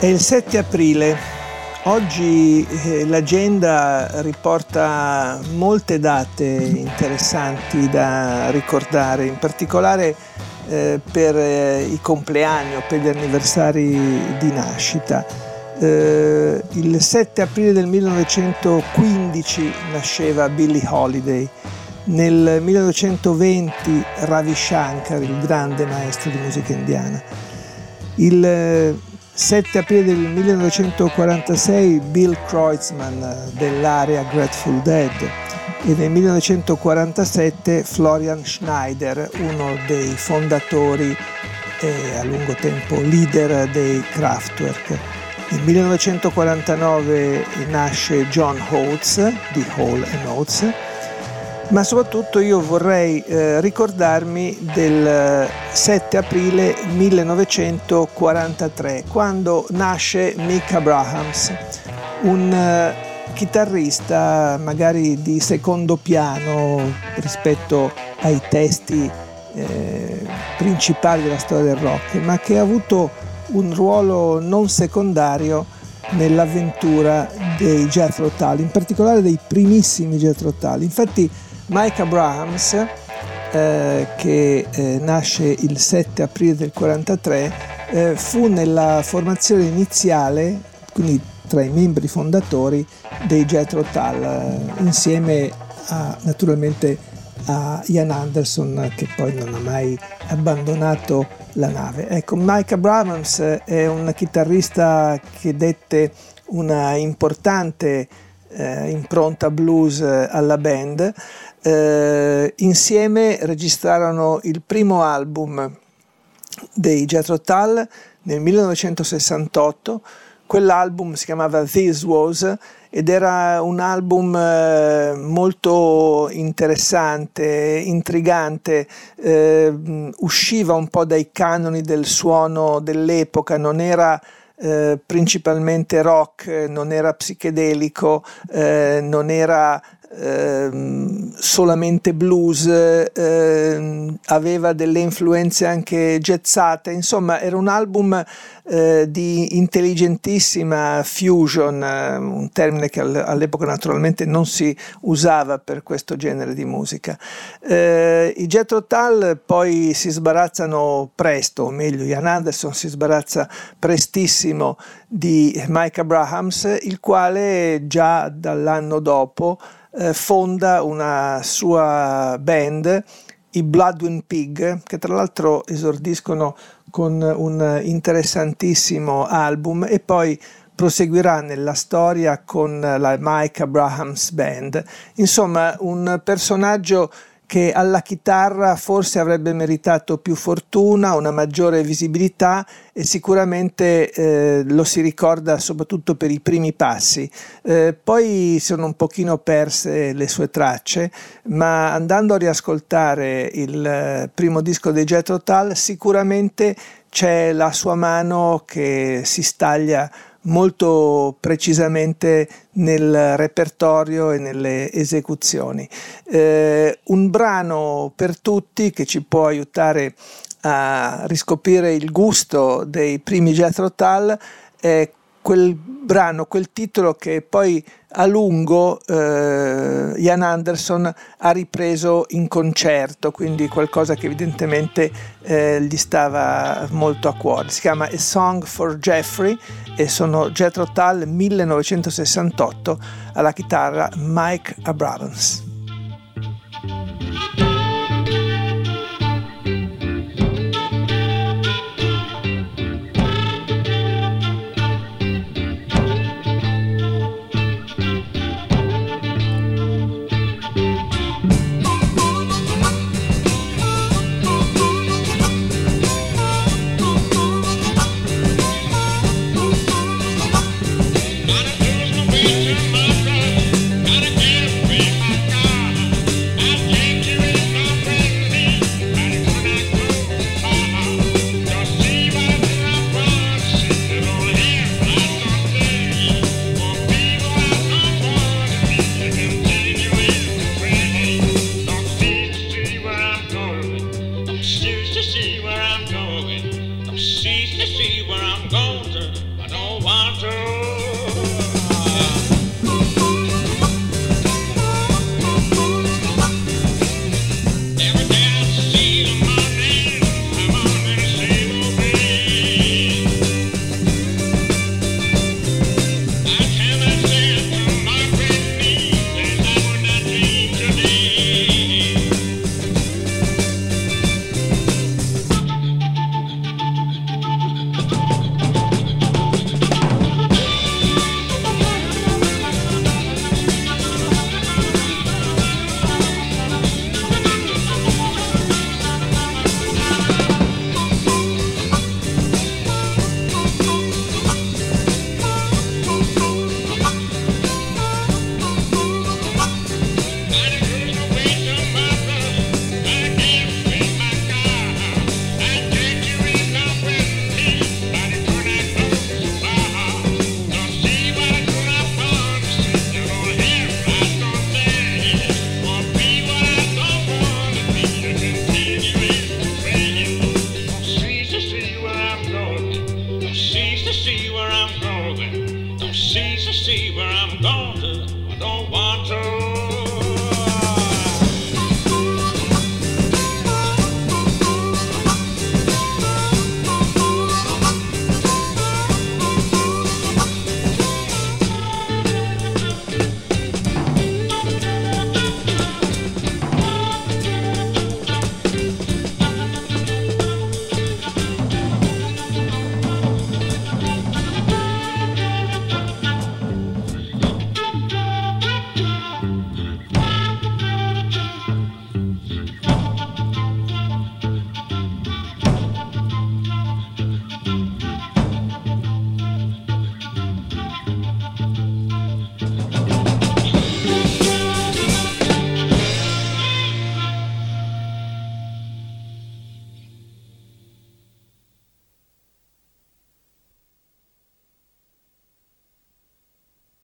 È il 7 aprile. Oggi eh, l'agenda riporta molte date interessanti da ricordare, in particolare eh, per eh, i compleanni o per gli anniversari di nascita. Il 7 aprile del 1915 nasceva Billie Holiday, nel 1920 Ravi Shankar, il grande maestro di musica indiana. Il 7 aprile del 1946 Bill Kreutzmann dell'area Grateful Dead e nel 1947 Florian Schneider, uno dei fondatori e a lungo tempo leader dei Kraftwerk. Nel 1949 nasce John Oates di Hall Oates ma soprattutto io vorrei eh, ricordarmi del 7 aprile 1943, quando nasce Mick Abrahams, un eh, chitarrista magari di secondo piano rispetto ai testi eh, principali della storia del rock, ma che ha avuto un ruolo non secondario nell'avventura dei Jethro Tull, in particolare dei primissimi Jethro Tull. Infatti Mike Abrahams, eh, che eh, nasce il 7 aprile del 1943, eh, fu nella formazione iniziale, quindi tra i membri fondatori dei Jethro Tull, eh, insieme a, naturalmente a Ian Anderson che poi non ha mai abbandonato la nave. Ecco, Mike Abrahams è un chitarrista che dette una importante eh, impronta blues alla band eh, insieme registrarono il primo album dei Jethro Tull nel 1968. Quell'album si chiamava This Was ed era un album eh, molto interessante, intrigante, eh, usciva un po' dai canoni del suono dell'epoca, non era eh, principalmente rock, non era psichedelico, eh, non era Ehm, solamente blues, eh, aveva delle influenze anche jazzate, insomma era un album eh, di intelligentissima fusion, eh, un termine che all'epoca naturalmente non si usava per questo genere di musica. Eh, I Jethro Tull poi si sbarazzano presto, o meglio Ian Anderson si sbarazza prestissimo di Mike Abrahams, il quale già dall'anno dopo eh, fonda una sua band, i Bloodwind Pig, che tra l'altro esordiscono con un interessantissimo album e poi proseguirà nella storia con la Mike Abrahams Band. Insomma, un personaggio che alla chitarra forse avrebbe meritato più fortuna, una maggiore visibilità e sicuramente eh, lo si ricorda soprattutto per i primi passi. Eh, poi sono un pochino perse le sue tracce, ma andando a riascoltare il eh, primo disco dei Jethro Tull sicuramente c'è la sua mano che si staglia molto precisamente nel repertorio e nelle esecuzioni. Eh, un brano per tutti che ci può aiutare a riscoprire il gusto dei primi Jethro Tull è quel brano, quel titolo che poi a lungo eh, Ian Anderson ha ripreso in concerto, quindi qualcosa che evidentemente eh, gli stava molto a cuore. Si chiama A Song for Jeffrey e sono Jethro Tull 1968 alla chitarra Mike Abrams.